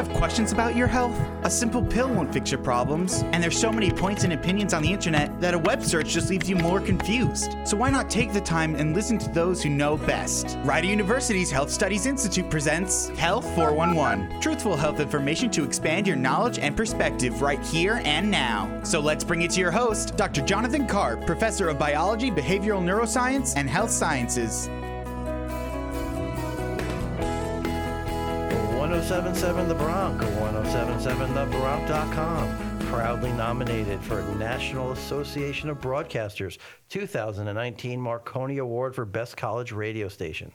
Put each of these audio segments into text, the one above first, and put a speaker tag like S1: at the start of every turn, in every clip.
S1: have questions about your health? A simple pill won't fix your problems, and there's so many points and opinions on the internet that a web search just leaves you more confused. So why not take the time and listen to those who know best? Rider University's Health Studies Institute presents Health 411, truthful health information to expand your knowledge and perspective right here and now. So let's bring it to your host, Dr. Jonathan Karp, professor of biology, behavioral neuroscience, and health sciences.
S2: 1077 The Bronx Bronc, 1077thebronc.com. Proudly nominated for National Association of Broadcasters 2019 Marconi Award for Best College Radio Station.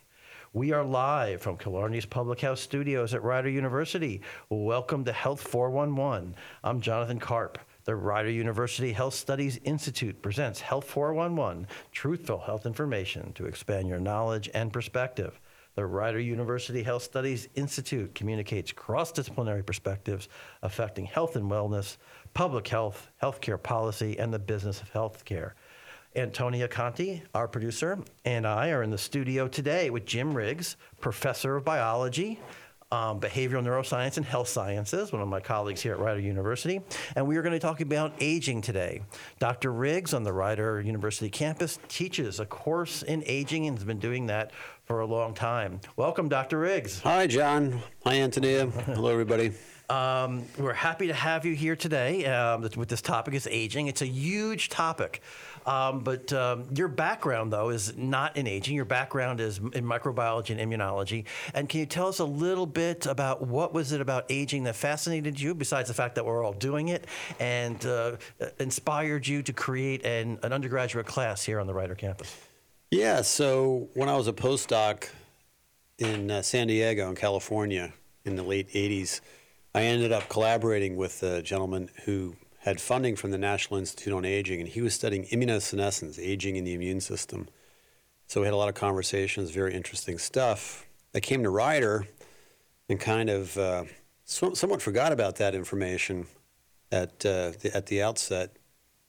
S2: We are live from Killarney's Public House Studios at Rider University. Welcome to Health 411. I'm Jonathan Karp. The Rider University Health Studies Institute presents Health 411, truthful health information to expand your knowledge and perspective. The Rider University Health Studies Institute communicates cross disciplinary perspectives affecting health and wellness, public health, healthcare policy, and the business of healthcare. Antonia Conti, our producer, and I are in the studio today with Jim Riggs, professor of biology, um, behavioral neuroscience and health sciences, one of my colleagues here at Rider University. And we are going to talk about aging today. Dr. Riggs on the Rider University campus teaches a course in aging and has been doing that for a long time. Welcome, Dr. Riggs.
S3: Hi, John. Hi, Antonia. Hello, everybody.
S2: Um, we're happy to have you here today um, with this topic is aging. It's a huge topic. Um, but um, your background, though, is not in aging. Your background is in microbiology and immunology. And can you tell us a little bit about what was it about aging that fascinated you, besides the fact that we're all doing it, and uh, inspired you to create an, an undergraduate class here on the Rider campus?
S3: Yeah, so when I was a postdoc in uh, San Diego in California in the late 80s, I ended up collaborating with a gentleman who had funding from the National Institute on Aging, and he was studying immunosenescence, aging in the immune system. So we had a lot of conversations, very interesting stuff. I came to Rider and kind of uh, so, somewhat forgot about that information at, uh, the, at the outset.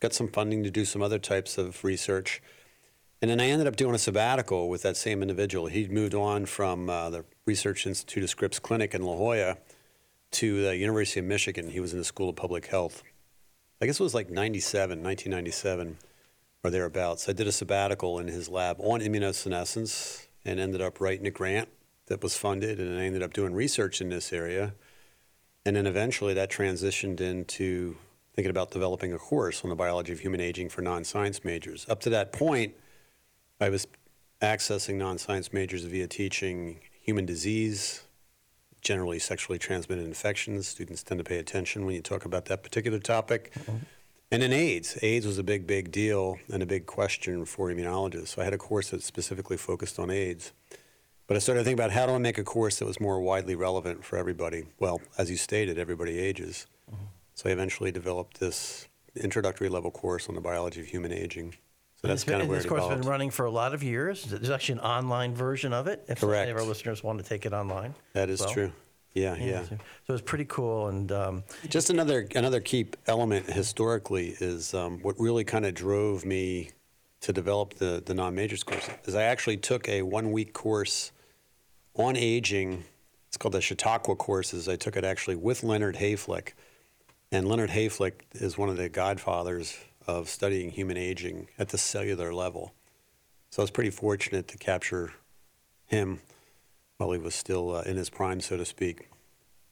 S3: Got some funding to do some other types of research. And then I ended up doing a sabbatical with that same individual. He'd moved on from uh, the Research Institute of Scripps Clinic in La Jolla to the University of Michigan. He was in the School of Public Health. I guess it was like 97, 1997 or thereabouts. I did a sabbatical in his lab on immunosenescence and ended up writing a grant that was funded, and I ended up doing research in this area. And then eventually that transitioned into thinking about developing a course on the biology of human aging for non science majors. Up to that point, I was accessing non science majors via teaching human disease, generally sexually transmitted infections. Students tend to pay attention when you talk about that particular topic. Mm-hmm. And then AIDS. AIDS was a big, big deal and a big question for immunologists. So I had a course that specifically focused on AIDS. But I started to think about how do I make a course that was more widely relevant for everybody? Well, as you stated, everybody ages. Mm-hmm. So I eventually developed this introductory level course on the biology of human aging. So that's kind of where
S2: this course has been running for a lot of years. There's actually an online version of it. If
S3: Correct.
S2: any of our listeners want to take it online.
S3: That is well. true. Yeah, yeah, yeah.
S2: So it's pretty cool. And um,
S3: just another another key element historically is um, what really kind of drove me to develop the the non-majors course is I actually took a one week course on aging. It's called the Chautauqua courses. I took it actually with Leonard Hayflick, and Leonard Hayflick is one of the godfathers of studying human aging at the cellular level. So I was pretty fortunate to capture him while he was still uh, in his prime, so to speak.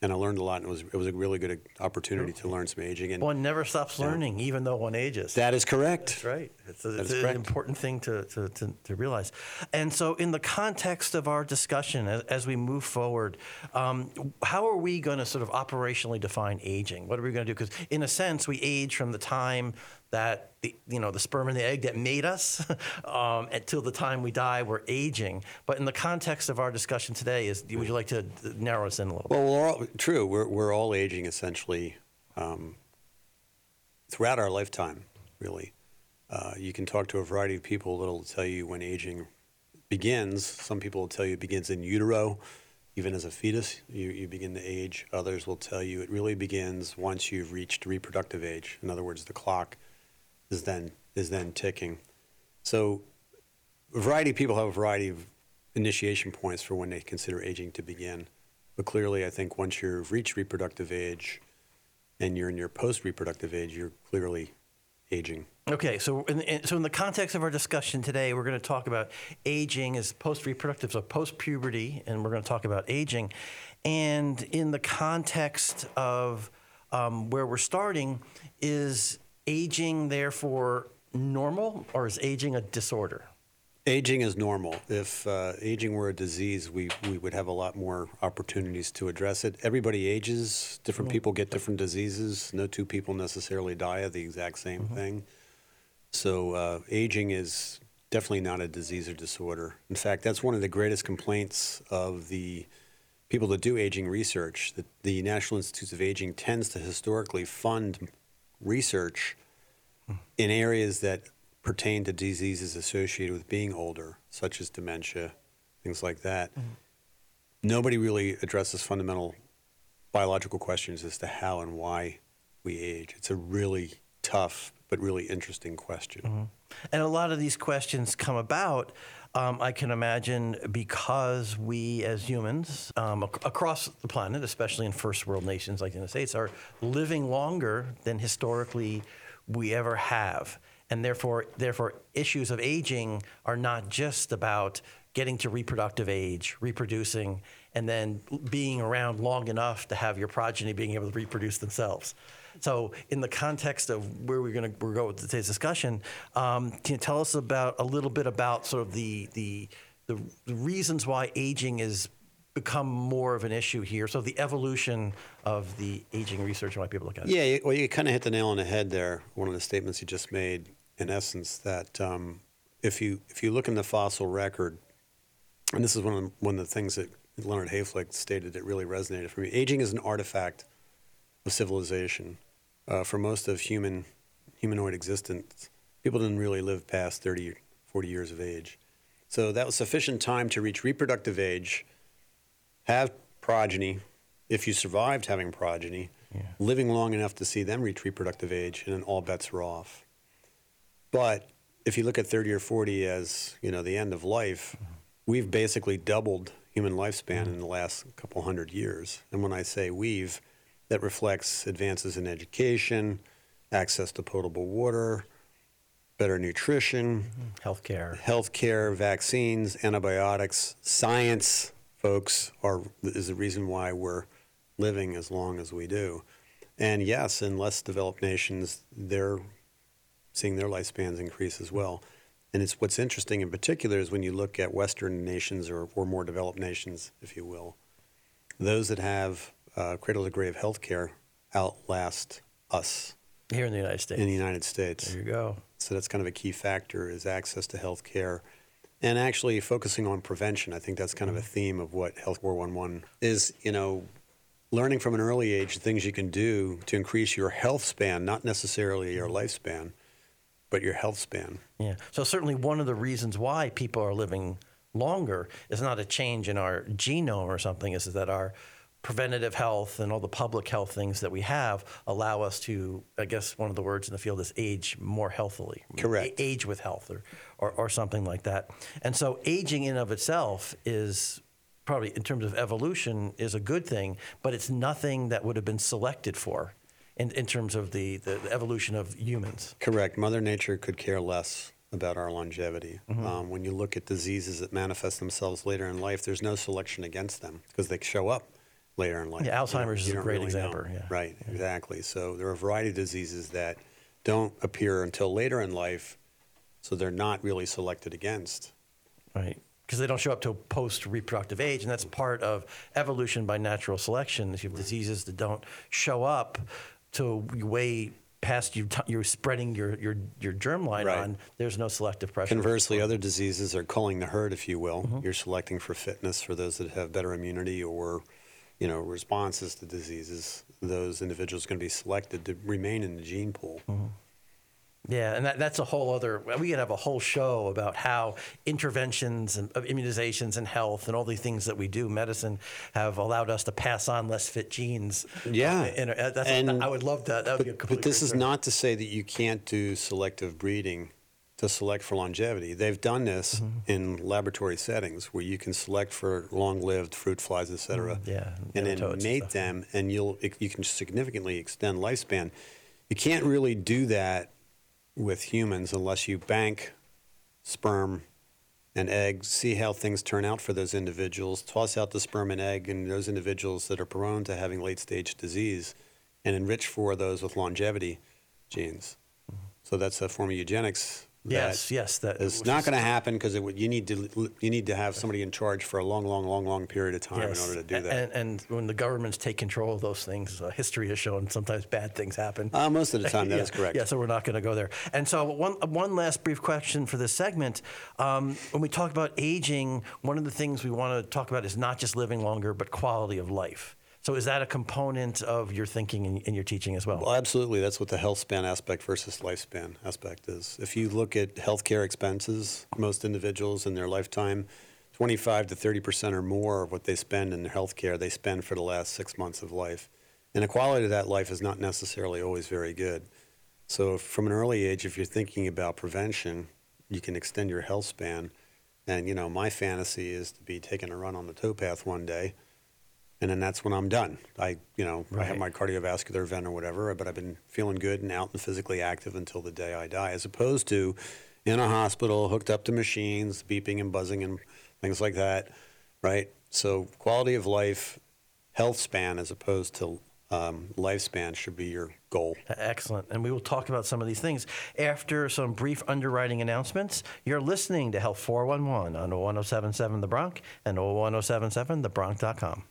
S3: And I learned a lot, and it was it was a really good opportunity to learn some aging. And
S2: one never stops yeah. learning, even though one ages.
S3: That is correct.
S2: That's right. It's, a, it's an correct. important thing to, to, to, to, realize. And so, in the context of our discussion, as, as we move forward, um, how are we going to sort of operationally define aging? What are we going to do? Because, in a sense, we age from the time that the, you know the sperm and the egg that made us um, until the time we die we're aging. But in the context of our discussion today is would you like to narrow us in a little
S3: well we're all, true we're, we're all aging essentially um, throughout our lifetime really. Uh, you can talk to a variety of people that'll tell you when aging begins. Some people will tell you it begins in utero even as a fetus you, you begin to age. Others will tell you it really begins once you've reached reproductive age in other words the clock is then is then ticking. So a variety of people have a variety of initiation points for when they consider aging to begin. But clearly, I think once you've reached reproductive age and you're in your post reproductive age, you're clearly aging.
S2: Okay, so in, in, so in the context of our discussion today, we're going to talk about aging as post-reproductive, so post-puberty, and we're going to talk about aging. And in the context of um, where we're starting, is aging therefore normal, or is aging a disorder?
S3: Aging is normal. If uh, aging were a disease, we, we would have a lot more opportunities to address it. Everybody ages, different people get different diseases. No two people necessarily die of the exact same thing. So, uh, aging is definitely not a disease or disorder. In fact, that's one of the greatest complaints of the people that do aging research that the National Institutes of Aging tends to historically fund research in areas that pertain to diseases associated with being older, such as dementia, things like that. Mm-hmm. Nobody really addresses fundamental biological questions as to how and why we age. It's a really tough but really interesting question. Mm-hmm.
S2: And a lot of these questions come about, um, I can imagine, because we as humans um, ac- across the planet, especially in first world nations like the United States, are living longer than historically we ever have. And therefore, therefore, issues of aging are not just about getting to reproductive age, reproducing, and then being around long enough to have your progeny being able to reproduce themselves. So, in the context of where we're going to go with today's discussion, um, can you tell us about a little bit about sort of the the the, reasons why aging is become more of an issue here? So, the evolution of the aging research might be able to look at. it.
S3: Yeah, well, you kind of hit the nail on the head there. One of the statements you just made, in essence, that um, if you if you look in the fossil record, and this is one of the, one of the things that Leonard Hayflick stated that really resonated for me. Aging is an artifact of civilization. Uh, for most of human humanoid existence, people didn't really live past 30, 40 years of age. So that was sufficient time to reach reproductive age, have progeny, if you survived having progeny, living long enough to see them reach reproductive age, and then all bets were off. But if you look at 30 or 40 as you know the end of life, we've basically doubled human lifespan in the last couple hundred years. And when I say we've, that reflects advances in education, access to potable water, better nutrition, mm-hmm.
S2: Healthcare.
S3: healthcare, vaccines, antibiotics, science, folks, are is the reason why we're living as long as we do. And yes, in less developed nations, they're seeing their lifespans increase as well. And it's what's interesting in particular is when you look at Western nations or, or more developed nations, if you will, those that have uh, cradle to grave healthcare outlast us
S2: Here in the United States.
S3: in the United States.
S2: there you go.
S3: So that's kind of a key factor is access to healthcare. And actually focusing on prevention. I think that's kind of a theme of what Health 411 is, you know, learning from an early age things you can do to increase your health span, not necessarily your lifespan, but your health span.
S2: Yeah. So certainly one of the reasons why people are living longer is not a change in our genome or something, is that our preventative health and all the public health things that we have allow us to, I guess one of the words in the field is age more healthily.
S3: Correct.
S2: Age with health or, or, or something like that. And so aging in of itself is probably in terms of evolution is a good thing, but it's nothing that would have been selected for in, in terms of the, the evolution of humans.
S3: Correct. Mother Nature could care less about our longevity. Um, when you look at diseases that manifest themselves later in life, there's no selection against them because they show up later in life.
S2: Yeah,
S3: You don't-
S2: Alzheimer's is
S3: you
S2: a great
S3: know.
S2: example, yeah.
S3: Right, exactly. So there are a variety of diseases that don't appear until later in life, so they're not really selected against.
S2: Right. Because they don't show up till post reproductive age, and that's part of evolution by natural selection. If you have diseases that don't show up till way past you, you're spreading your, your, your germline
S3: Right.
S2: on, there's no selective pressure.
S3: Conversely, other diseases are culling the herd, if you will. Mm-hmm. You're selecting for fitness for those that have better immunity or, you know, responses to diseases. Those individuals are going to be selected to remain in the gene pool.
S2: Yeah, and that, that's a whole other. We could have a whole show about how interventions and of immunizations and health and all the things that we do, medicine, have allowed us to pass on less fit genes.
S3: Yeah.
S2: and uh, that's,
S3: And-
S2: I would love that. That would be a
S3: But, but this is not to say that you can't do selective breeding to select for longevity. They've done this
S2: Mm-hmm.
S3: in laboratory settings where you can select for long-lived fruit flies, et cetera,
S2: Mm, yeah,
S3: and then mate them, and you'll you can significantly extend lifespan. You can't really do that with humans unless you bank sperm and egg, see how things turn out for those individuals, toss out the sperm and egg in those individuals that are prone to having late stage disease, and enrich for those with longevity genes. So that's a form of eugenics.
S2: Yes, yes, that
S3: is not going to happen because you need to you need to have somebody in charge for a long, long, long, long period of time in order to do that.
S2: And, and when the governments take control of those things, uh, history has shown sometimes bad things happen.
S3: uh, most of the time, that
S2: yeah,
S3: is correct.
S2: Yeah, so we're not going to go there. And so one one last brief question for this segment. Um, when we talk about aging, one of the things we want to talk about is not just living longer, but quality of life. So is that a component of your thinking and, and your teaching as well?
S3: Well, absolutely. That's what the health span aspect versus lifespan aspect is. If you look at healthcare expenses, most individuals in their lifetime, 25 to 30 percent or more of what they spend in their healthcare, they spend for the last six months of life. And the quality of that life is not necessarily always very good. So, from an early age, if you're thinking about prevention, you can extend your health span. And, you know, my fantasy is to be taking a run on the towpath one day and then that's when I'm done. I, you know, I have my cardiovascular event or whatever, but I've been feeling good and out and physically active until the day I die, as opposed to in a hospital, hooked up to machines, beeping and buzzing and things like that, right? So quality of life, health span, as opposed to um, lifespan, should be your goal.
S2: Excellent. And we will talk about some of these things after some brief underwriting announcements. You're listening to Health 411 on 1077 The Bronc and 1077thebronc.com.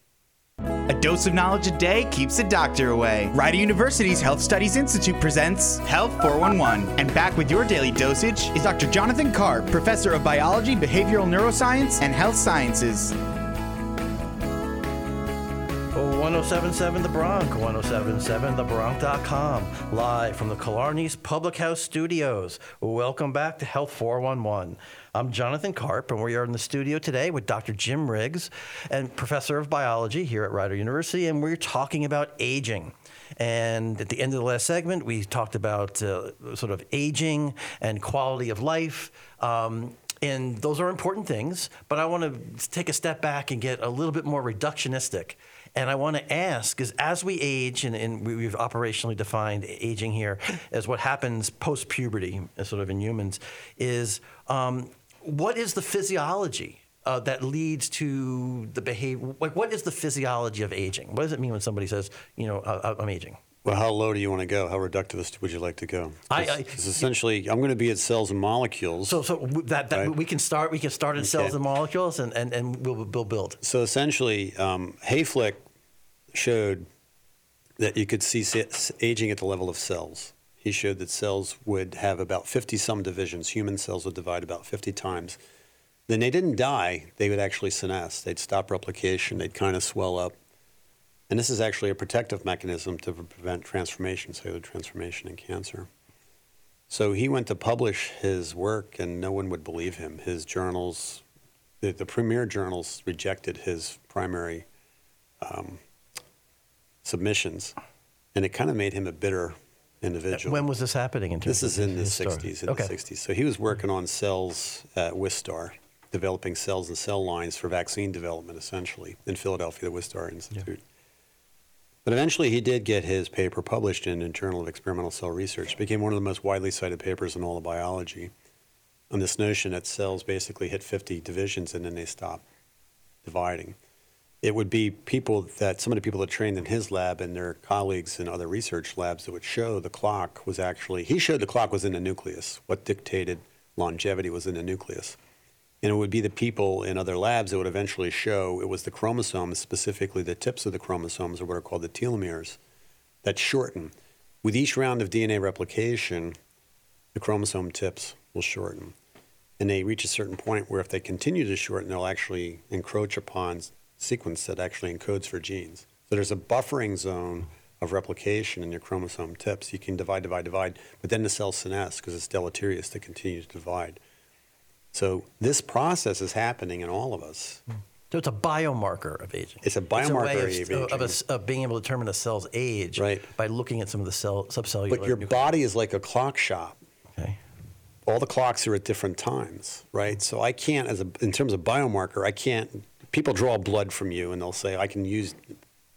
S1: A dose of knowledge a day keeps the doctor away. Rider University's Health Studies Institute presents Health 411. And back with your daily dosage is Dr. Jonathan Karp, professor of biology, behavioral neuroscience, and health sciences.
S2: 1077 The Bronc, 1077thebronc.com, live from the Killarney's Public House Studios. Welcome back to Health 411. I'm Jonathan Karp, and we are in the studio today with Dr. Jim Riggs, and professor of biology here at Rider University, and we're talking about aging. And at the end of the last segment, we talked about uh, sort of aging and quality of life. Um, and those are important things, but I want to take a step back and get a little bit more reductionistic. And I want to ask is as we age, and, and we- we've operationally defined aging here as what happens post puberty, sort of in humans, is um, what is the physiology uh, that leads to the behavior? Like, what is the physiology of aging? What does it mean when somebody says, you know, I, I'm aging?
S3: Well, how low do you want to go? How reductivist would you like to go?
S2: I-
S3: It's-
S2: I-
S3: it's essentially, I'm going to be at cells and molecules.
S2: So, so that, that
S3: Right.
S2: we can start. We can start in cells and molecules, and, and, and we'll, we'll build.
S3: So essentially, um, Hayflick showed that you could see aging at the level of cells. He showed that cells would have about 50 some divisions. Human cells would divide about 50 times. Then they didn't die, they would actually senesce. They'd stop replication, they'd kind of swell up. And this is actually a protective mechanism to prevent transformation, cellular transformation in cancer. So he went to publish his work, and no one would believe him. His journals, the, the premier journals, rejected his primary um, submissions, and it kind of made him a bitter individual.
S2: When was this happening? In terms
S3: this is in the 60s. In
S2: okay.
S3: the 60s. So he was working on cells at Wistar, developing cells and cell lines for vaccine development, essentially, in Philadelphia, the Wistar Institute. But eventually, he did get his paper published in the Journal of Experimental Cell Research. It became one of the most widely cited papers in all of biology on this notion that cells basically hit 50 divisions and then they stop dividing. It would be people that some of the people that trained in his lab and their colleagues in other research labs that would show the clock was actually, he showed the clock was in the nucleus. What dictated longevity was in the nucleus. And it would be the people in other labs that would eventually show it was the chromosomes, specifically the tips of the chromosomes, or what are called the telomeres, that shorten. With each round of DNA replication, the chromosome tips will shorten. And they reach a certain point where if they continue to shorten, they'll actually encroach upon sequence that actually encodes for genes. So there's a buffering zone of replication in your chromosome tips. You can divide, divide, divide, but then the cell senesce because it's deleterious to continue to divide. So this process is happening in all of us.
S2: So it's a biomarker of aging.
S3: It's a biomarker
S2: of,
S3: of
S2: of, a of being able to determine a cell's age
S3: Right.
S2: by looking at some of the cell subcellular.
S3: But your
S2: nuclei.
S3: body is like a clock shop.
S2: Okay.
S3: all the clocks are at different times, right? So I can't, as a, in terms of biomarker, I can't. People draw blood from you, and they'll say I can use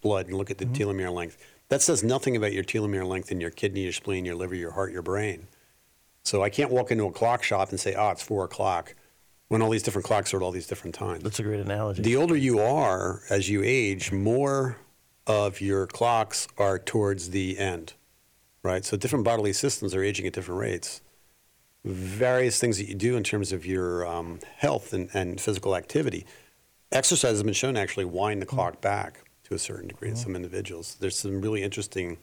S3: blood and look at the telomere length. That says nothing about your telomere length in your kidney, your spleen, your liver, your heart, your brain. So I can't walk into a clock shop and say, "Oh, it's four o'clock," when all these different clocks are at all these different times.
S2: That's a great analogy.
S3: The older you are as you age, more of your clocks are towards the end, right? So different bodily systems are aging at different rates. Various things that you do in terms of your um, health and, and physical activity. Exercise has been shown to actually wind the hmm. clock back to a certain degree in hmm. some individuals. There's some really interesting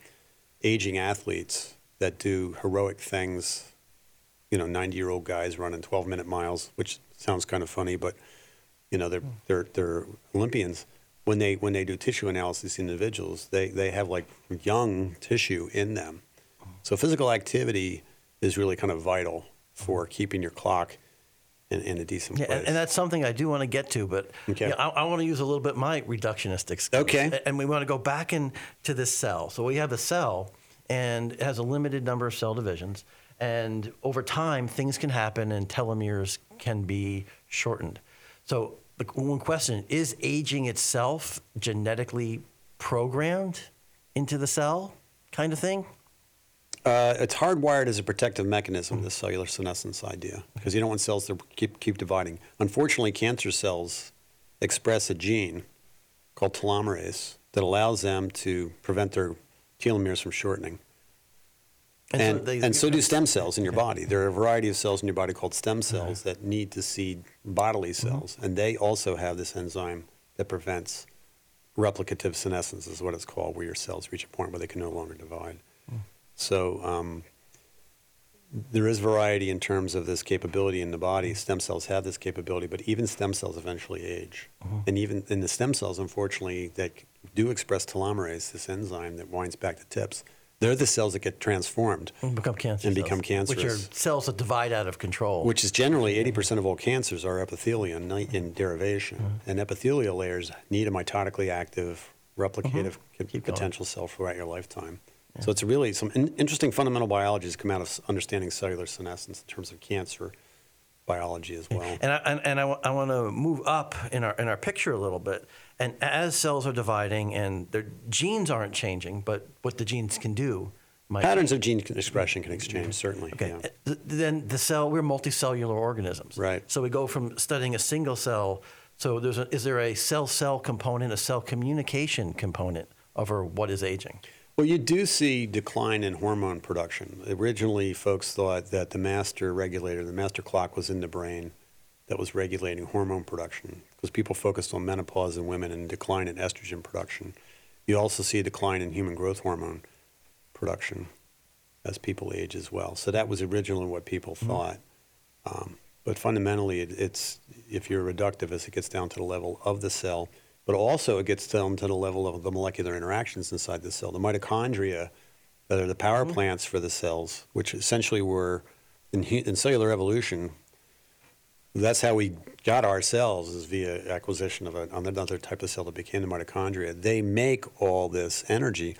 S3: aging athletes that do heroic things. You know, 90 year old guys running 12 minute miles, which sounds kind of funny, but you know they're hmm. they're they're Olympians. When they when they do tissue analysis in individuals, they they have like young tissue in them. So physical activity is really kind of vital for keeping your clock in, in a decent
S2: Yeah,
S3: place.
S2: and, that's something I do want to get to, but
S3: Okay.
S2: you know, I, I want to use a little bit my reductionistic skills.
S3: Okay.
S2: And we want to go back into this cell. So we have a cell, and it has a limited number of cell divisions. And over time, things can happen, and telomeres can be shortened. So the one question is aging itself genetically programmed into the cell, kind of thing?
S3: Uh, it's hardwired as a protective mechanism, the cellular senescence idea, because you don't want cells to keep, keep dividing. Unfortunately, cancer cells express a gene called telomerase that allows them to prevent their telomeres from shortening. And,
S2: so they-
S3: and so do stem cells in your body. There are a variety of cells in your body called stem cells that need to seed bodily cells, and they also have this enzyme that prevents replicative senescence, is what it's called, where your cells reach a point where they can no longer divide. So um, there is variety in terms of this capability in the body. Mm-hmm. Stem cells have this capability, but even stem cells eventually age. Mm-hmm. And even in the stem cells, unfortunately, that do express telomerase, this enzyme that winds back the tips, they're the cells that get transformed,
S2: And become cancer
S3: And
S2: cells,
S3: become
S2: Which are
S3: cancerous.
S2: cells that divide out of control.
S3: which is generally 80% of all cancers are epithelial in, derivation. Mm-hmm. And epithelial layers need a mitotically active, replicative
S2: going.
S3: potential cell throughout your lifetime. So it's really some in, interesting fundamental biology biologies come out of understanding cellular senescence in terms of cancer biology as well.
S2: And I, and, and I, want to move up in our in our picture a little bit. And as cells are dividing and their genes aren't changing, but what the genes can do might
S3: Patterns of gene expression can exchange, certainly.
S2: Okay.
S3: yeah.
S2: uh, Then the cell, we're multicellular organisms.
S3: Right.
S2: So we go from studying a single cell. So there's a, is there a cell-cell component, a cell communication component over what is aging?
S3: Well, you do see decline in hormone production. Originally, folks thought that the master regulator, the master clock, was in the brain that was regulating hormone production because people focused on menopause in women and decline in estrogen production. You also see a decline in human growth hormone production as people age as well. So that was originally what people thought. Um, but fundamentally, it, it's if you're a reductivist, it gets down to the level of the cell, but also it gets down to the level of the molecular interactions inside the cell. The mitochondria, that are the power mm-hmm. plants for the cells, which essentially were in, in cellular evolution. That's how we got our cells is via acquisition of a, another type of cell that became the mitochondria. They make all this energy,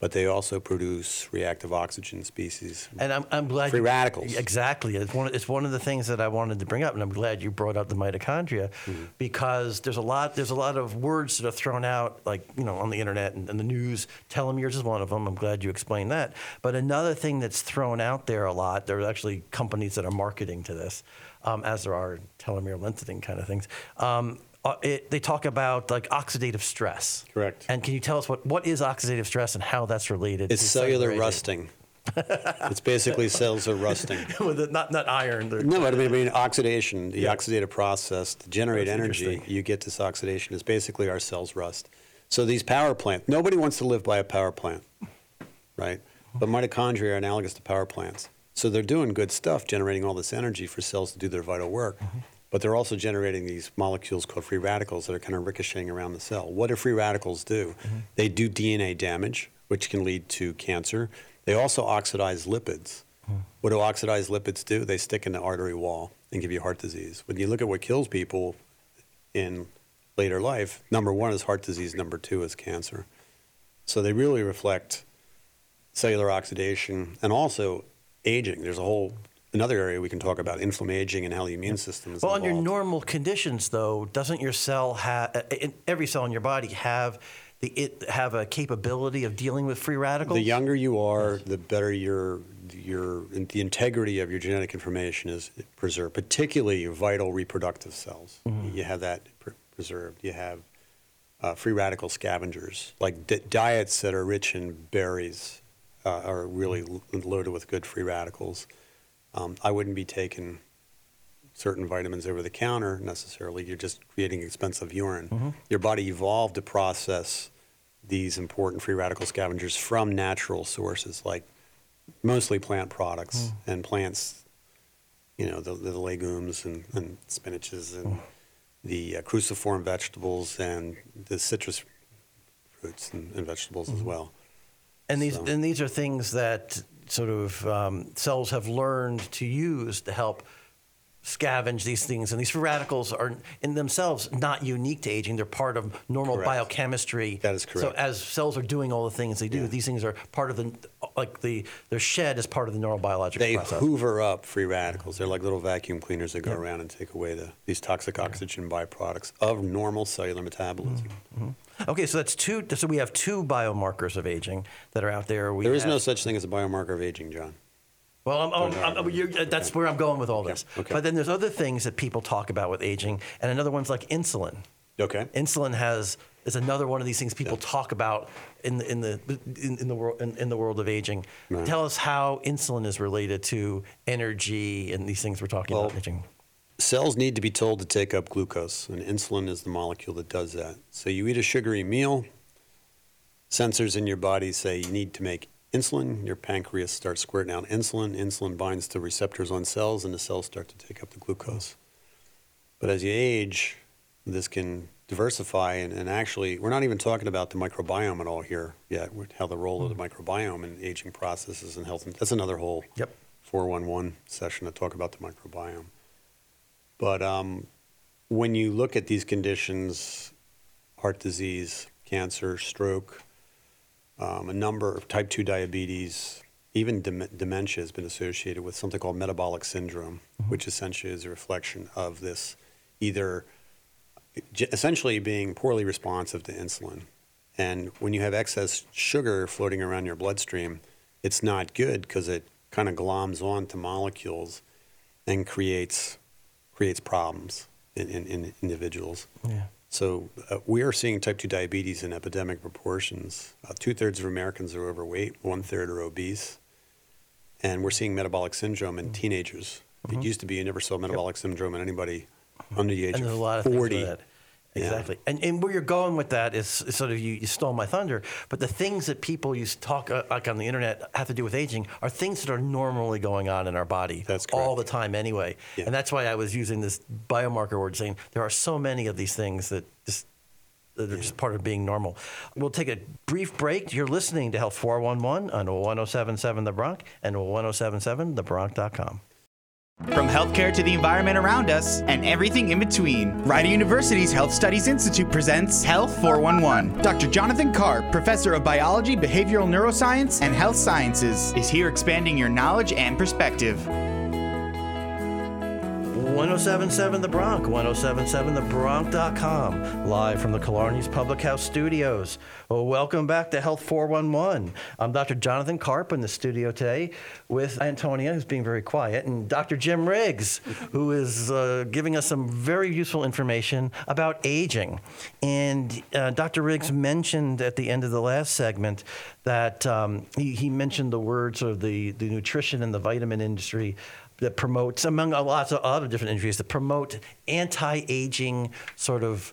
S3: but they also produce reactive oxygen species.
S2: And I'm, I'm glad
S3: Free
S2: you-
S3: radicals.
S2: Exactly. It's one, it's one of the things that I wanted to bring up, and I'm glad you brought up the mitochondria
S3: Mm-hmm.
S2: because there's a lot there's a lot of words that are thrown out, like you know, on the internet and, and the news. Telomeres is one of them. I'm glad you explained that. But another thing that's thrown out there a lot, there are actually companies that are marketing to this, um, as there are telomere lengthening kind of things. Um, uh, it, they talk about like oxidative stress.
S3: Correct.
S2: And can you tell us what, what is oxidative stress and how that's related?
S3: It's
S2: to
S3: cellular rusting. it's basically cells are rusting.
S2: Not not iron.
S3: No, but I mean, I mean oxidation, the oxidative process to generate
S2: That's
S3: energy, you get this oxidation is basically our cells rust. So these power plants, nobody wants to live by a power plant, right? But mitochondria are analogous to power plants. So they're doing good stuff, generating all this energy for cells to do their vital work. But they're also generating these molecules called free radicals that are kind of ricocheting around the cell. What do free radicals do? Mm-hmm. They do DNA damage, which can lead to cancer. They also oxidize lipids. Hmm. What do oxidized lipids do? They stick in the artery wall and give you heart disease. When you look at what kills people in later life, number one is heart disease, number two is cancer. So they really reflect cellular oxidation and also aging. There's a whole another area we can talk about inflammaging and how the immune system is
S2: Well, under normal conditions, though, doesn't your cell have every cell in your body have the it have a capability of dealing with free radicals?
S3: The younger you are, the better your your the integrity of your genetic information is preserved, particularly your vital reproductive cells.
S2: Mm-hmm.
S3: You have that pr- preserved. You have uh, free radical scavengers, like di- diets that are rich in berries uh, are really lo- loaded with good free radicals. Um, I wouldn't be taking certain vitamins over the counter necessarily. You're just creating expensive urine.
S2: Mm-hmm.
S3: Your body evolved to process these important free radical scavengers from natural sources, like mostly plant products
S2: Mm.
S3: and plants. You know, the, the legumes and, and spinaches and
S2: Mm.
S3: the uh, cruciform vegetables and the citrus fruits and, and vegetables
S2: Mm-hmm.
S3: as well.
S2: and these
S3: so-
S2: and these are things that sort of um, cells have learned to use to help scavenge these things. And these free radicals are in themselves not unique to aging; they're part of normal
S3: Correct.
S2: biochemistry.
S3: That is correct.
S2: So as cells are doing all the things they do,
S3: Yeah.
S2: these things are part of the like the they're shed as part of the neurobiological
S3: They
S2: process.
S3: hoover up free radicals. They're like little vacuum cleaners that go around and take away the, these toxic oxygen byproducts of normal cellular metabolism.
S2: Okay, so that's two. So we have two biomarkers of aging that are out there. We
S3: There is
S2: have-
S3: no such thing as a biomarker of aging, John.
S2: Well, I'm, I'm, I'm, that's where I'm going with all this.
S3: okay.
S2: But then there's other things that people talk about with aging, and another one's like insulin.
S3: Okay.
S2: Insulin has is another one of these things people talk about in the in the in, in the world in, in the world of aging.
S3: Right.
S2: Tell us how insulin is related to energy and these things we're talking
S3: Well,
S2: about aging.
S3: Cells need to be told to take up glucose, and insulin is the molecule that does that. So you eat a sugary meal, sensors in your body say you need to make insulin, your pancreas starts squirting out insulin, insulin binds to receptors on cells, and the cells start to take up the glucose. But as you age, this can diversify, and, and actually, we're not even talking about the microbiome at all here yet, how the role of the hmm. microbiome in aging processes and health. That's another whole
S2: Yep.
S3: 411 session to talk about the microbiome. But um, when you look at these conditions, heart disease, cancer, stroke, um, a number of type 2 diabetes, even dem- dementia has been associated with something called metabolic syndrome, which essentially is a reflection of this either essentially being poorly responsive to insulin. And when you have excess sugar floating around your bloodstream, it's not good because it kind of gloms onto molecules and creates creates problems in, in, in individuals.
S2: Yeah.
S3: So uh, we are seeing type 2 diabetes in epidemic proportions. Uh, Two thirds of Americans are overweight, one third are obese. And we're seeing metabolic syndrome
S2: Mm-hmm.
S3: in teenagers. It used to be you never saw metabolic syndrome in anybody under the age
S2: and
S3: of
S2: a lot of
S3: 40.
S2: That.
S3: Yeah.
S2: Exactly. And, and where you're going with that is, is sort of you, you stole my thunder, but the things that people use talk uh, like on the internet have to do with aging are things that are normally going on in our body
S3: That's
S2: all
S3: correct.
S2: the time anyway.
S3: Yeah.
S2: And that's why I was using this biomarker word saying there are so many of these things that just that are just part of being normal. We'll take a brief break. You're listening to Health 411 on 1077 The Bronc and 1077thebronc.com.
S1: From healthcare to the environment around us and everything in between, Rider University's Health Studies Institute presents Health 411. Dr. Jonathan Karp, professor of biology, behavioral neuroscience, and health sciences, is here expanding your knowledge and perspective.
S2: 1077 The Bronc, 1077thebronc.com, live from the Killarney's Public House studios. Well, welcome back to Health 411. I'm Dr. Jonathan Karp in the studio today with Antonia, who's being very quiet, and Dr. Jim Riggs, who is uh, giving us some very useful information about aging. And uh, Dr. Riggs mentioned at the end of the last segment that um, he, he mentioned the words of the, the nutrition and the vitamin industry that promotes, among a lots of other different industries, that promote anti-aging sort of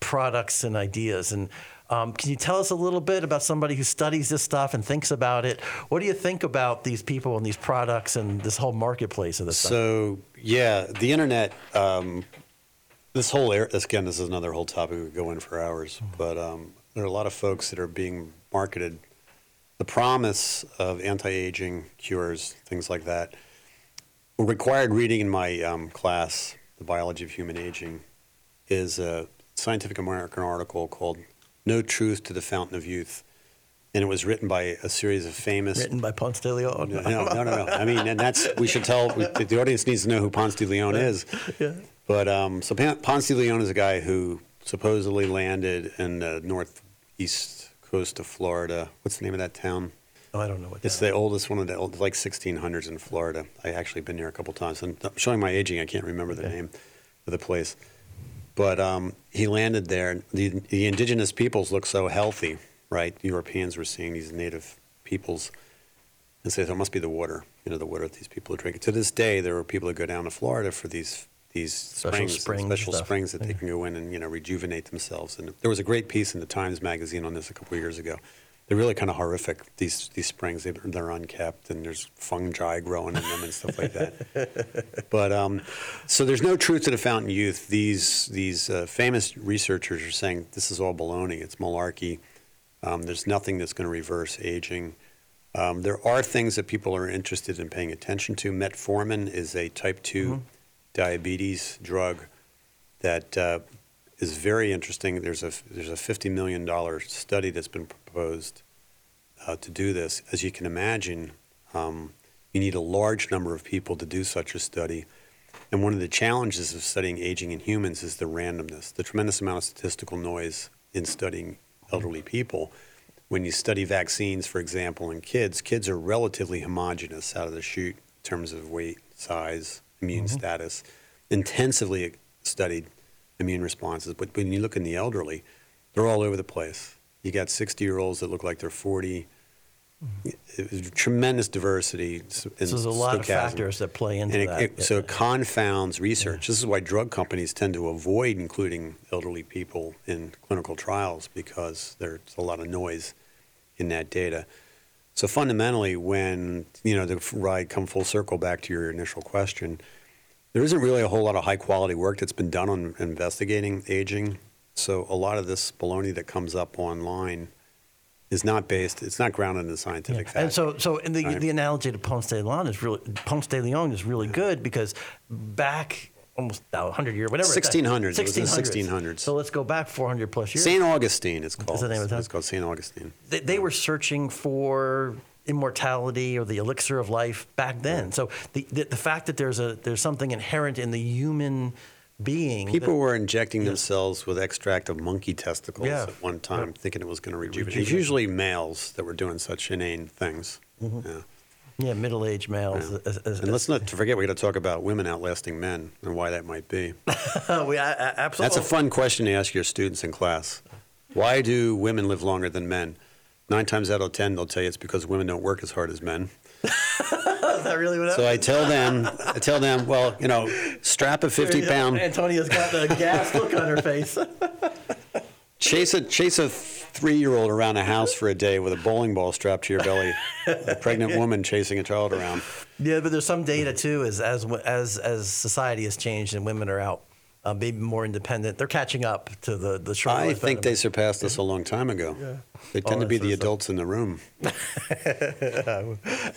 S2: products and ideas. And um, can you tell us a little bit about somebody who studies this stuff and thinks about it? What do you think about these people and these products and this whole marketplace of this stuff?
S3: So yeah, the internet. Um, this whole area. Again, this is another whole topic we could go in for hours. But um, there are a lot of folks that are being marketed the promise of anti-aging cures, things like that. Required reading in my um, class, the biology of human aging, is a Scientific American article called "No Truth to the Fountain of Youth." and it was written by a series of famous.
S2: Written by Ponce de Leon.
S3: No, no, no, no, no. I mean, and that's we should tell we, the audience needs to know who Ponce de Leon is.
S2: Yeah.
S3: But um, so Ponce de Leon is a guy who supposedly landed in the northeast coast of Florida. What's the name of that town?
S2: Oh, I don't know what
S3: It's the oldest one of the old, like 1600s in Florida. I actually been there a couple times. And I'm showing my aging, I can't remember the
S2: Okay.
S3: name of the place. But um, he landed there. The, the indigenous peoples look so healthy, right? Europeans were seeing these native peoples and say, "So it must be the water, you know, the water that these people are drinking." To this day, there are people that go down to Florida for these these
S2: Special
S3: springs, and
S2: springs
S3: special
S2: stuff.
S3: springs that they
S2: Yeah.
S3: can go in and you know rejuvenate themselves. And there was a great piece in the Times magazine on this a couple of years ago. They're really kind of horrific. These these springs they, they're unkept and there's fungi growing in them and stuff like that. But um, so there's no truth to the fountain youth. These these uh, famous researchers are saying this is all baloney. It's malarkey. Um, there's nothing that's going to reverse aging. Um, there are things that people are interested in paying attention to. Metformin is a type 2 diabetes drug that uh, is very interesting. There's a there's a 50 million dollar study that's been proposed uh, to do this. As you can imagine, um, you need a large number of people to do such a study. And one of the challenges of studying aging in humans is the randomness, the tremendous amount of statistical noise in studying elderly people. When you study vaccines, for example, in kids, kids are relatively homogenous out of the chute in terms of weight, size, immune status, intensively studied immune responses. But when you look in the elderly, they're all over the place. You got 60 year olds that look like they're 40. Mm-hmm. It- Tremendous diversity.
S2: So there's a lot of factors that play into
S3: it,
S2: that.
S3: it- so it confounds research. This is why drug companies tend to avoid including elderly people in clinical trials because there's a lot of noise in that data. So fundamentally, when you know the ride come full circle back to your initial question, there isn't really a whole lot of high quality work that's been done on investigating aging. So a lot of this baloney that comes up online is not based. It's not grounded in scientific fact.
S2: And so, so in the
S3: Right.
S2: the analogy to Ponce de Leon is really Ponce de Leon is really good because back almost now 100 years, whatever.
S3: 1600s. It was in the 1600s.
S2: So let's go back 400 plus years.
S3: St. Augustine, it's called.
S2: the name of the
S3: It's called St. Augustine.
S2: they, they were searching for immortality or the elixir of life back then. So the, the the fact that there's a there's something inherent in the human being.
S3: People were injecting themselves with extract of monkey testicles
S2: Yeah.
S3: at one time,
S2: Yep.
S3: thinking it was going to rejuvenate.
S2: Rejuvenate.
S3: It's usually males that were doing such inane things.
S2: Mm-hmm.
S3: Yeah.
S2: yeah, middle-aged males.
S3: Yeah.
S2: As, as,
S3: And let's not forget, we got to talk about women outlasting men and why that might be.
S2: we, I, I, absolutely.
S3: That's a fun question to ask your students in class. Why do women live longer than men? Nine times out of ten, they'll tell you it's because women don't work as hard as men.
S2: Is that really what
S3: So I tell them, I tell them, well, you know, strap a 50 pound,
S2: Antonia's got the gas look on her face.
S3: chase a chase a three year old around a house for a day with a bowling ball strapped to your belly. A pregnant woman chasing a child around.
S2: Yeah, but there's some data too. As as as as society has changed and women are out, uh, maybe more independent. They're catching up to the the short
S3: I think they surpassed us a long time ago. They tend
S2: Oh,
S3: to be the adults in the room,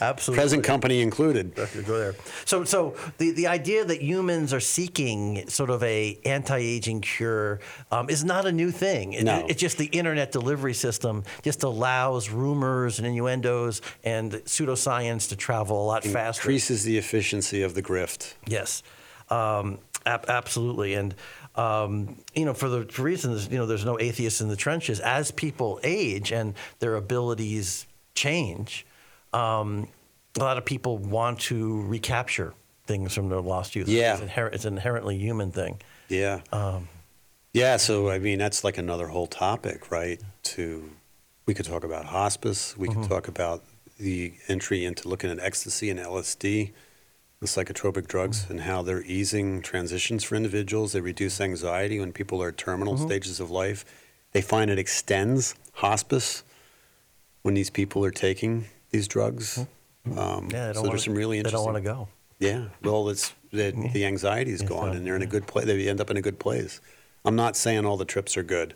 S2: absolutely
S3: present company included.
S2: Go there. So, so the, the idea that humans are seeking sort of a anti-aging cure um, is not a new thing. It-
S3: No.
S2: it's just the internet delivery system just allows rumors and innuendos and pseudoscience to travel a lot faster.
S3: Increases the efficiency of the grift.
S2: Yes, um, absolutely, and um, you know, for the reasons you know, there's no atheists in the trenches. As people age and their abilities change, um, a lot of people want to recapture things from their lost youth.
S3: Yeah.
S2: it's, inher- it's an inherently human thing.
S3: Yeah.
S2: Um,
S3: Yeah, so I mean that's like another whole topic, right? To we could talk about hospice, we
S2: Mm-hmm.
S3: could talk about the entry into looking at ecstasy and LSD, the psychotropic drugs,
S2: Mm-hmm.
S3: and how they're easing transitions for individuals. They reduce anxiety when people are at terminal
S2: Mm-hmm.
S3: stages of life. They find it extends hospice when these people are taking these drugs. Um,
S2: Mm-hmm. yeah, they don't
S3: so there's some really interesting.
S2: They don't want to go.
S3: Yeah, well, it's the, the anxiety is gone, and they're in a good place. They end up in a good place. I'm not saying all the trips are good,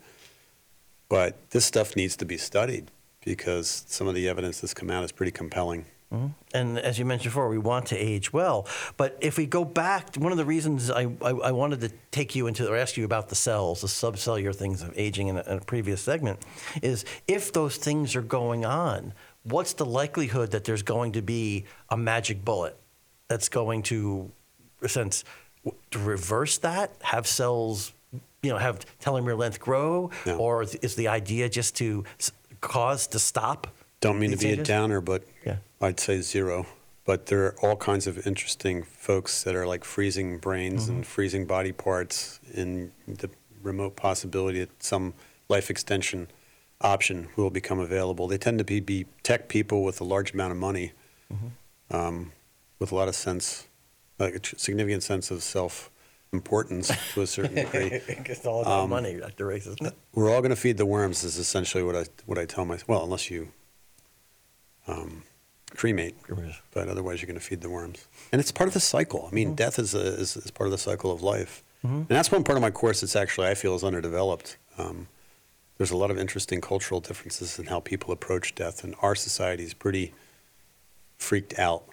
S3: but this stuff needs to be studied because some of the evidence that's come out is pretty compelling. Mm-hmm.
S2: And as you mentioned before, we want to age well. But if we go back, one of the reasons I, I, I wanted to take you into or ask you about the cells, the subcellular things of aging in a, in a previous segment, is if those things are going on, what's the likelihood that there's going to be a magic bullet that's going to, in a sense, to reverse that, have cells, you know, have telomere length grow,
S3: No.
S2: or is the idea just to cause to stop?
S3: Don't mean to be a downer, but
S2: Yeah.
S3: I'd say zero. But there are all kinds of interesting folks that are like freezing brains
S2: Mm-hmm.
S3: and freezing body parts in the remote possibility that some life extension option will become available. They tend to be, be tech people with a large amount of money,
S2: Mm-hmm.
S3: um, with a lot of sense, like a tr- significant sense of self importance to a certain degree.
S2: it's all about money, Dr. Race, isn't it?
S3: We're all going to feed the worms. Is essentially what I what I tell my well, unless you um, cremate, but otherwise you're going to feed the worms. And it's part of the cycle. I mean, death is, a, is is part of the cycle of life, and that's one part of my course that's actually I feel is underdeveloped. Um, there's a lot of interesting cultural differences in how people approach death, and our society is pretty freaked out.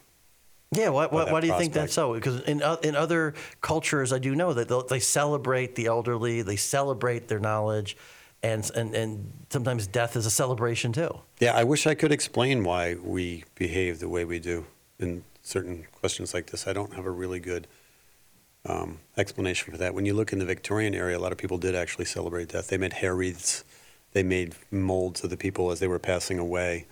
S2: Yeah, why, why, why do you think that's so? Because in o- in other cultures, I do know that they celebrate the elderly, they celebrate their knowledge, and and and sometimes death is a celebration too.
S3: Yeah, I wish I could explain why we behave the way we do in certain questions like this. I don't have a really good um, explanation for that. When you look in the Victorian area, a lot of people did actually celebrate death. They made hair wreaths, they made molds of the people as they were passing away.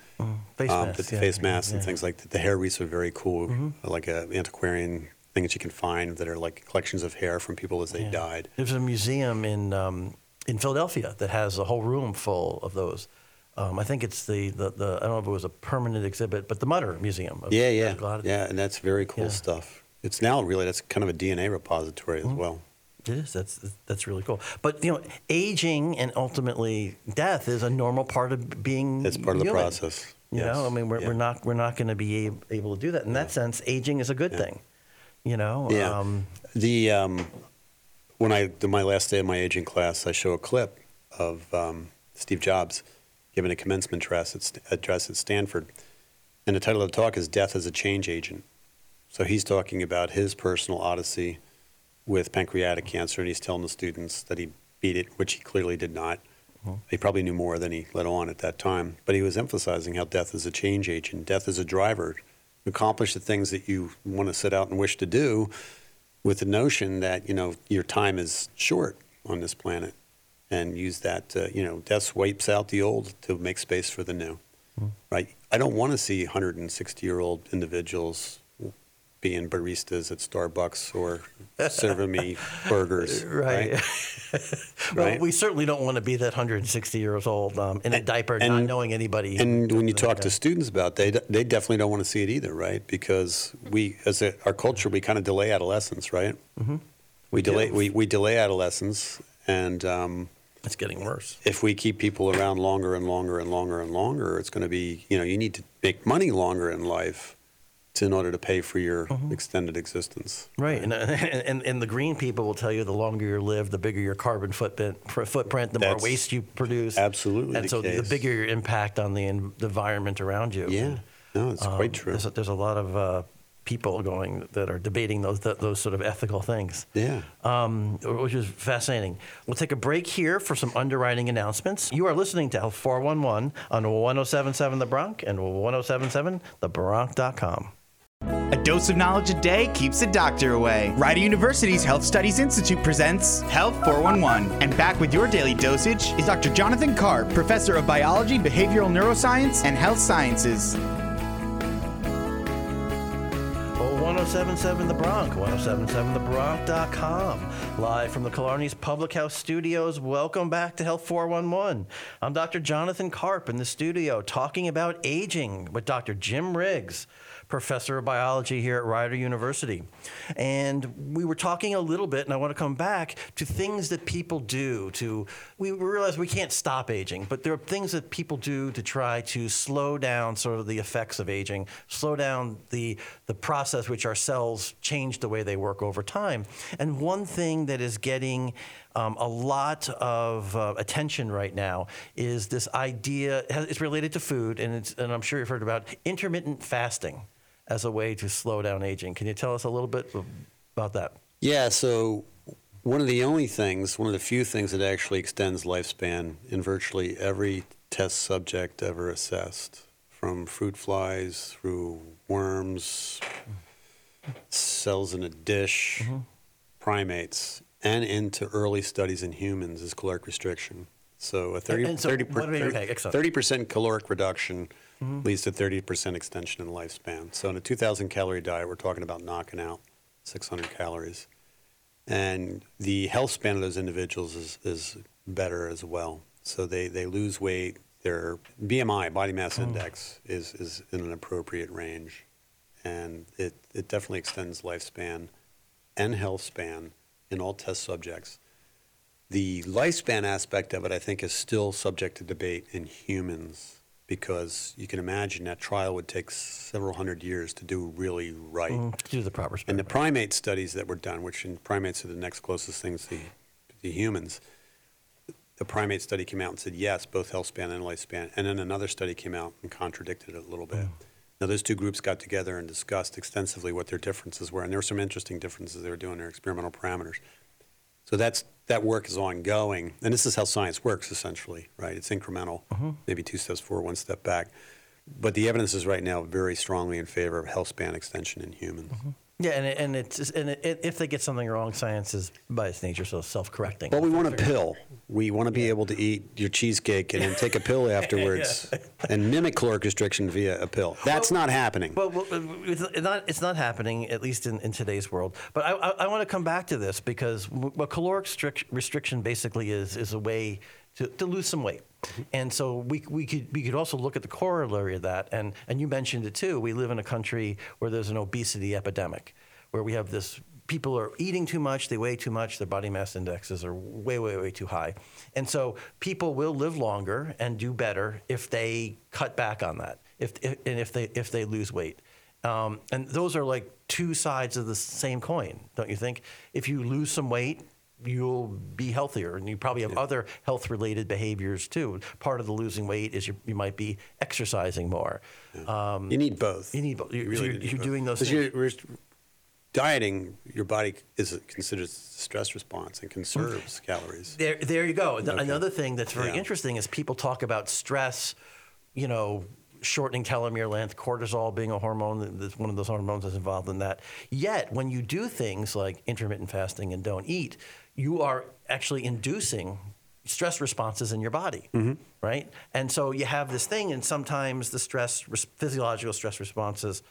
S2: Face
S3: um,
S2: masks,
S3: the
S2: yeah,
S3: face masks and
S2: yeah.
S3: things like that. The hair wreaths are very cool, like a antiquarian thing that you can find that are like collections of hair from people as they died.
S2: There's a museum in um, in Philadelphia that has a whole room full of those. Um, I think it's the, the, the I don't know if it was a permanent exhibit, but the Mutter Museum. Of
S3: Yeah, yeah, yeah, and that's very cool
S2: Yeah.
S3: stuff. It's now really that's kind of a DNA repository
S2: Mm-hmm.
S3: as well.
S2: It is. That's that's really cool. But you know, aging and ultimately death is a normal part of being.
S3: It's part of the process.
S2: You
S3: Yes.
S2: know, I mean, we're,
S3: Yeah.
S2: we're not we're not going to be able, to do that. In that sense, aging is a good thing. You know.
S3: Yeah.
S2: Um,
S3: The um, when I do my last day of my aging class, I show a clip of um, Steve Jobs giving a commencement address at, address at Stanford, and the title of the talk is "Death as a Change Agent." So he's talking about his personal odyssey with pancreatic cancer, and he's telling the students that he beat it, which he clearly did not. He probably knew more than he let on at that time, but he was emphasizing how death is a change agent. Death is a driver accomplish the things that you want to set out and wish to do, with the notion that you know your time is short on this planet, and use that uh, you know death wipes out the old to make space for the new. Right? I don't want to see 160 year old individuals being baristas at Starbucks or serving me burgers.
S2: right.
S3: Right.
S2: well,
S3: Right.
S2: we certainly don't want to be that 160 years old um, in a diaper, not knowing anybody.
S3: And when you talk to students about, it, they they definitely don't want to see it either, right? Because we, as a, our culture, we kind of delay adolescence, right? Mm-hmm. We delay we, we delay adolescence, and um,
S2: it's getting worse.
S3: if we keep people around longer and longer and longer and longer, it's going to be you know you need to make money longer in life in order to pay for your
S2: Mm-hmm.
S3: extended existence.
S2: Right, and, and and the green people will tell you the longer you live, the bigger your carbon footprint, footprint the more waste you produce.
S3: absolutely
S2: and
S3: the
S2: so the bigger your impact on the, en- the environment around you.
S3: Yeah,
S2: And,
S3: no, it's
S2: um,
S3: quite true.
S2: There's a, there's a lot of uh, people going that are debating those th- those sort of ethical things.
S3: Yeah.
S2: Um, which is fascinating. We'll take a break here for some underwriting announcements. You are listening to Health 411 on 1077 The Bronc and 1077thebronc.com.
S1: A dose of knowledge a day keeps the doctor away. Rider University's Health Studies Institute presents Health 411. And back with your daily dosage is Dr. Jonathan Karp, professor of biology, behavioral neuroscience, and health sciences.
S2: Oh, 1077 The Bronc, 1077thebronc.com. Live from the Killarney's Public House Studios. Welcome back to Health 411. I'm Dr. Jonathan Karp in the studio talking about aging with Dr. Jim Riggs, professor of biology here at Rider University. And we were talking a little bit, and I want to come back to things that people do to, we realize we can't stop aging, but there are things that people do to try to slow down sort of the effects of aging, slow down the, the process which our cells change the way they work over time. And one thing that is getting um, a lot of uh, attention right now is this idea. It's related to food, and it's and I'm sure you've heard about intermittent fasting as a way to slow down aging. Can you tell us a little bit about that?
S3: Yeah. So one of the only things, one of the few things that actually extends lifespan in virtually every test subject ever assessed, from fruit flies through worms, cells in a dish,
S2: Mm-hmm.
S3: Primates, and into early studies in humans, is caloric restriction. So a 30,
S2: and so
S3: 30,
S2: what do we- okay, excellent.
S3: 30% caloric reduction mm-hmm. leads to 30% extension in lifespan. So in a 2,000 calorie diet, we're talking about knocking out 600 calories. And the health span of those individuals is, is better as well. So they, they lose weight. Their BMI, body mass mm. index, is, is in an appropriate range. And it, it definitely extends lifespan and health span in all test subjects. The lifespan aspect of it, I think, is still subject to debate in humans because you can imagine that trial would take several hundred years to do really right.
S2: Mm, to do the proper
S3: And the primate studies that were done, which in primates are the next closest things to, to humans, the primate study came out and said yes, both health span and lifespan. And then another study came out and contradicted it a little bit. Now, those two groups got together and discussed extensively what their differences were. And there were some interesting differences they were doing, their experimental parameters. So that's that work is ongoing, and this is how science works essentially, right? It's incremental, mm-hmm. maybe two steps forward, one step back. But the evidence is right now very strongly in favor of health span extension in humans. Mm-hmm.
S2: Yeah, and it, and it's and it, if they get something wrong, science is by its nature so self-correcting.
S3: Well, we want a pill. We want to be able to eat your cheesecake and then take a pill afterwards and mimic caloric restriction via a pill. That's not happening.
S2: Well, well, it's not, it's not happening, at least in, in today's world. But I, I, I want to come back to this because what caloric strict, restriction basically is, is a way to, to lose some weight. And so we, we, could, we could also look at the corollary of that. And, and you mentioned it too. We live in a country where there's an obesity epidemic, where we have this people are eating too much, they weigh too much, their body mass indexes are way, way, way too high. And so people will live longer and do better if they cut back on that, if, if, and if they, if they lose weight. Um, and those are like two sides of the same coin, don't you think? If you lose some weight, you'll be healthier, and you probably have other health-related behaviors too. Part of the losing weight is you, you might be exercising more. Um,
S3: you need both.
S2: you need both. You're,
S3: really
S2: so you're,
S3: do need
S2: you're
S3: both.
S2: doing those things.
S3: you're- dieting, your body is considers stress response and conserves calories.
S2: There, there you go. Th- Another thing that's very
S3: Yeah.
S2: interesting is people talk about stress, you know, shortening telomere length, cortisol being a hormone, that's one of those hormones that's involved in that. Yet, when you do things like intermittent fasting and don't eat, you are actually inducing stress responses in your body, mm-hmm. right? And so you have this thing, and sometimes the stress, physiological stress responses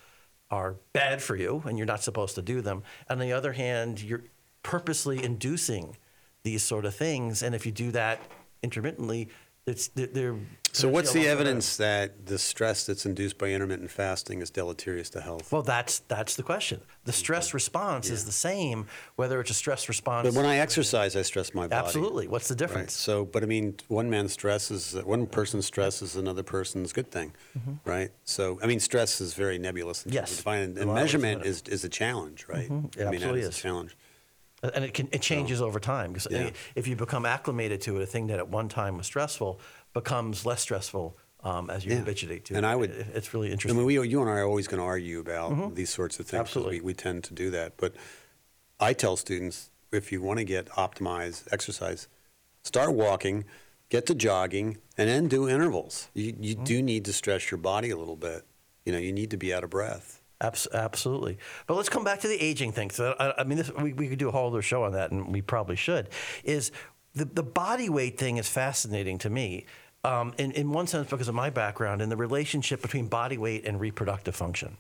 S2: are bad for you and you're not supposed to do them. On the other hand, you're purposely inducing these sort of things. And if you do that intermittently, it's they're- they're.
S3: So, what's the evidence that the stress that's induced by intermittent fasting is deleterious to health?
S2: Well, that's that's the question. The stress response is the same whether it's a stress response.
S3: But when I exercise, I stress my body.
S2: absolutely, what's the
S3: Right.
S2: difference?
S3: So, but I mean, one man's stress is one person's stress is another person's good thing, mm-hmm. right? So, I mean, stress is very nebulous.
S2: Yes.
S3: of defining, and
S2: lot of ways to
S3: measurement is is a challenge, right? Mm-hmm.
S2: It
S3: I mean,
S2: absolutely
S3: is. a challenge.
S2: And it can it changes over time because
S3: Yeah.
S2: if you become acclimated to it, a thing that at one time was stressful becomes less stressful um, as you
S3: Yeah.
S2: habituate to
S3: And
S2: it.
S3: I would,
S2: it's really interesting.
S3: I mean, we, you and I are always going to argue about these sorts of things.
S2: Absolutely.
S3: We, we tend to do that. But I tell students if you want to get optimized exercise, start walking, get to jogging, and then do intervals. You, you do need to stress your body a little bit. You know, you need to be out of breath.
S2: Abs- absolutely. But let's come back to the aging thing. So I, I mean, this, we, we could do a whole other show on that, and we probably should. Is the, the body weight thing is fascinating to me. Um, in, in one sense, because of my background in the relationship between body weight and reproductive function,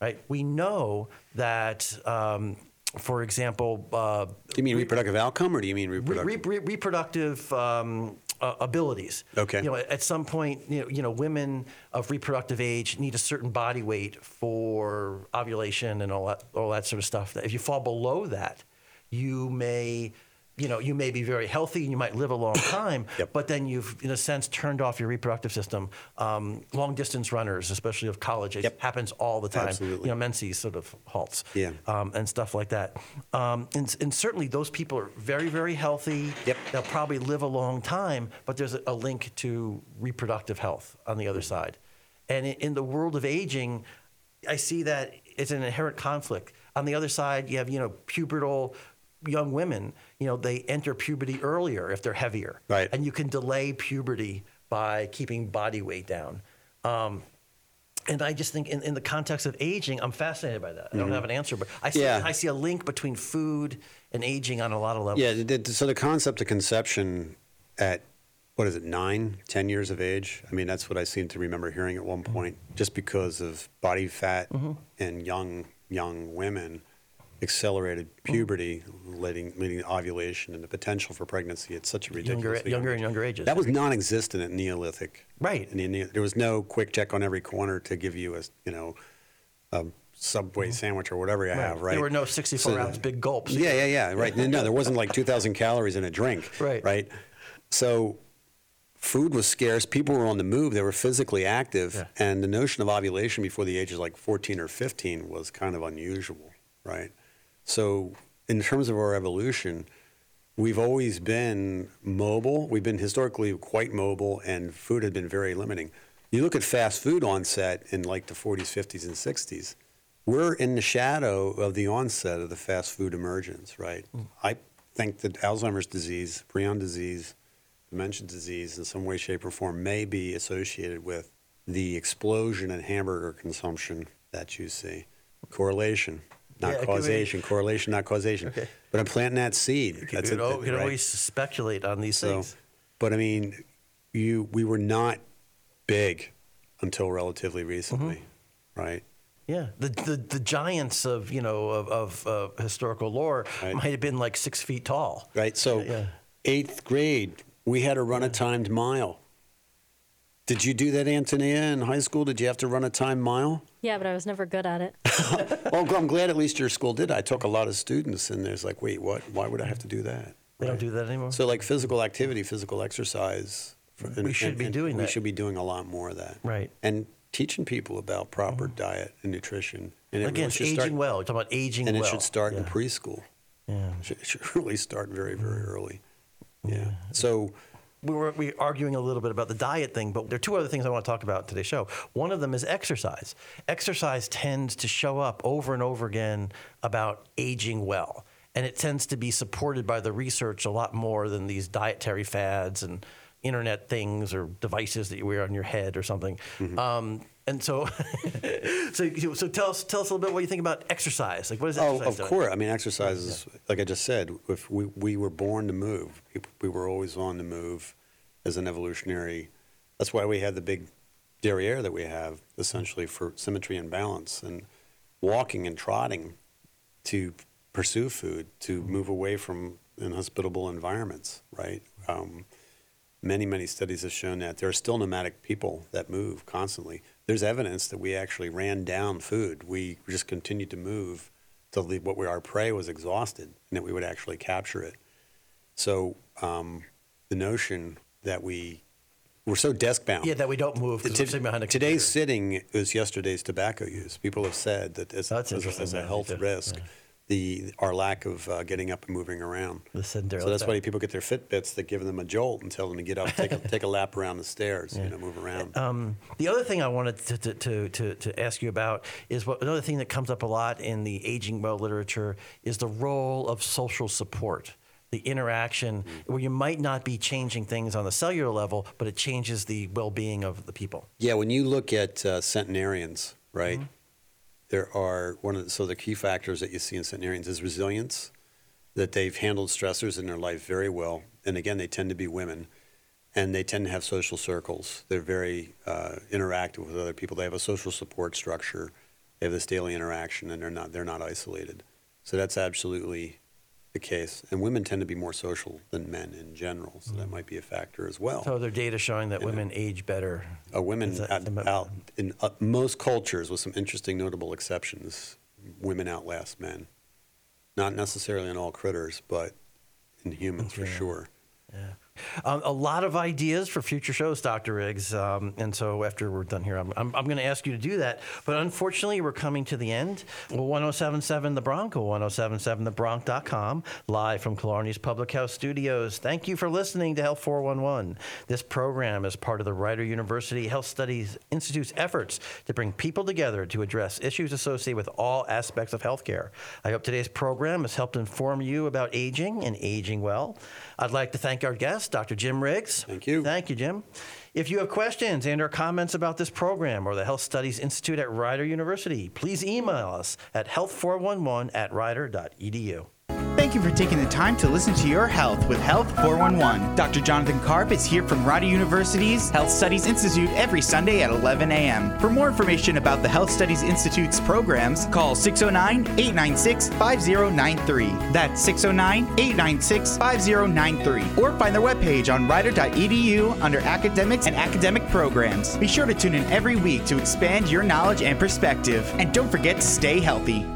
S2: right? We know that, um, for example, uh,
S3: Do you mean reproductive outcome or do you mean
S2: re-
S3: reproductive?
S2: re- reproductive um, uh, abilities.
S3: Okay.
S2: You know, at some point, you know, you know, women of reproductive age need a certain body weight for ovulation and all that, all that sort of stuff. If you fall below that, you may you know, you may be very healthy and you might live a long time,
S3: Yep.
S2: but then you've, in a sense, turned off your reproductive system. Um, long distance runners, especially of college age,
S3: Yep.
S2: happens all the time.
S3: Absolutely.
S2: You know, Menses sort of halts.
S3: Yeah.
S2: Um, and stuff like that. Um, and, and certainly those people are very, very healthy.
S3: Yep.
S2: They'll probably live a long time, but there's a, a link to reproductive health on the other side. And in, in the world of aging, I see that it's an inherent conflict. On the other side, you have, you know, pubertal young women, you know, they enter puberty earlier if they're heavier.
S3: Right.
S2: And you can delay puberty by keeping body weight down. Um, and I just think in, in the context of aging, I'm fascinated by that. I don't have an answer, but I see,
S3: Mm-hmm. Yeah.
S2: I see a link between food and aging on a lot of levels.
S3: Yeah, so the concept of conception at what is it, nine, ten years of age? I mean, that's what I seem to remember hearing at one point. Just because of body fat and young young women accelerated mm. puberty, leading leading to ovulation and the potential for pregnancy at such a ridiculous
S2: younger younger and younger ages.
S3: That was non-existent at Neolithic.
S2: Right.
S3: In the there was no QuickChek on every corner to give you a you know a Subway mm-hmm. sandwich or whatever you have. Right.
S2: There were no 64
S3: So-
S2: ounce big gulps.
S3: yeah, yeah, yeah. Right. No, there wasn't like 2,000 calories in a drink.
S2: Right.
S3: Right. So food was scarce. People were on the move. They were physically active.
S2: Yeah.
S3: And the notion of ovulation before the ages like 14 or 15 was kind of unusual. Right. So in terms of our evolution, we've always been mobile. We've been historically quite mobile, and food had been very limiting. You look at fast food onset in like the 40s, 50s, and 60s. We're in the shadow of the onset of the fast food emergence, right? Hmm. I think that Alzheimer's disease, prion disease, dementia disease, in some way, shape, or form, may be associated with the explosion in hamburger consumption that you see. Correlation, not
S2: be-
S3: causation. Correlation, not causation.
S2: Okay.
S3: But I'm planting that seed.
S2: You
S3: That's
S2: could,
S3: it,
S2: you could
S3: right?
S2: always speculate on these
S3: So,
S2: things.
S3: but I mean, you we were not big until relatively recently,
S2: Mm-hmm.
S3: right?
S2: Yeah, the, the the giants of you know of, of uh, historical lore
S3: Right.
S2: might have been like six feet tall.
S3: Right. So,
S2: Yeah.
S3: eighth grade, we had to run a timed mile. Did you do that, Antonia, in high school? Did you have to run a timed mile?
S4: Yeah, but I was never good at it.
S3: well, I'm glad at least your school did. I took a lot of students, and there's like, wait, what? Why would I have to do that?
S2: They don't do that anymore.
S3: So, like physical activity, physical exercise. for-
S2: We should be doing
S3: We
S2: that.
S3: should be doing a lot more of that.
S2: Right.
S3: And teaching people about proper mm-hmm. diet and nutrition. And it
S2: Again,
S3: really should
S2: aging
S3: start,
S2: well. You're talking about aging
S3: And it should start in preschool.
S2: Yeah.
S3: It should, it should really start very, very mm-hmm. early. Mm-hmm. Yeah. So,
S2: we were we arguing a little bit about the diet thing, but there are two other things I want to talk about in today's show. One of them is exercise. Exercise tends to show up over and over again about aging well, and it tends to be supported by the research a lot more than these dietary fads and internet things or devices that you wear on your head or something. Um, and so, so, so tell us tell us a little bit what you think about exercise. Like, what is
S3: oh, of
S2: doing?
S3: course. I mean, exercise is, like I just said, if we, we were born to move. We, we were always on the move as an evolutionary. That's why we had the big derriere that we have, essentially, for symmetry and balance. And walking and trotting to pursue food, to move away from inhospitable environments, right? Um, many, many studies have shown that there are still nomadic people that move constantly. There's evidence that we actually ran down food. We just continued to move till the, what we, our prey was exhausted, and that we would actually capture it. So um, the notion that we we're so desk bound.
S2: Yeah, that we don't move. we're
S3: T-
S2: sitting behind a
S3: today's sitting is yesterday's tobacco use. People have said that as,
S2: That's
S3: as, a, as a health risk,
S2: Yeah.
S3: The our lack of uh, getting up and moving around.
S2: The sedentary
S3: So that's why people get their Fitbits that give them a jolt and tell them to get up, take a, take a lap around the stairs, you know, move around.
S2: Um, the other thing I wanted to, to, to, to, to ask you about is what another thing that comes up a lot in the aging well literature is the role of social support, the interaction
S3: Mm-hmm.
S2: where you might not be changing things on the cellular level, but it changes the well-being of the people.
S3: Yeah, when you look at uh, centenarians, right, there are one of the, so the key factors that you see in centenarians is resilience, that they've handled stressors in their life very well, and again, they tend to be women, and they tend to have social circles. They're very uh, interactive with other people. They have a social support structure. They have this daily interaction, and they're not they're not isolated. So that's absolutely the case. And women tend to be more social than men in general, so that might be a factor as well.
S2: So there are data showing that women age better.
S3: Uh, women
S2: that
S3: out,
S2: the-
S3: out in uh, most cultures, with some interesting notable exceptions, women outlast men. Not necessarily in all critters, but in humans for sure.
S2: Um, a lot of ideas for future shows, Dr. Riggs. Um, and so after we're done here, I'm, I'm, I'm going to ask you to do that. But unfortunately, we're coming to the end. Well, 1077 The Bronc, 1077thebronc.com, live from Killarney's Public House Studios. Thank you for listening to Health 411. This program is part of the Rider University Health Studies Institute's efforts to bring people together to address issues associated with all aspects of healthcare. I hope today's program has helped inform you about aging and aging well. I'd like to thank our guest, Dr. Jim Riggs.
S3: Thank you.
S2: Thank you, Jim. If you have questions and or comments about this program or the Health Studies Institute at Rider University, please email us at health411 at rider.edu.
S1: Thank you for taking the time to listen to your health with Health 411. Dr. Jonathan Karp is here from Rider University's Health Studies Institute every Sunday at 11 a.m. For more information about the Health Studies Institute's programs, call 609 896 5093. That's 609 896 5093. Or find their webpage on rider.edu under academics and academic programs. Be sure to tune in every week to expand your knowledge and perspective. And don't forget to stay healthy.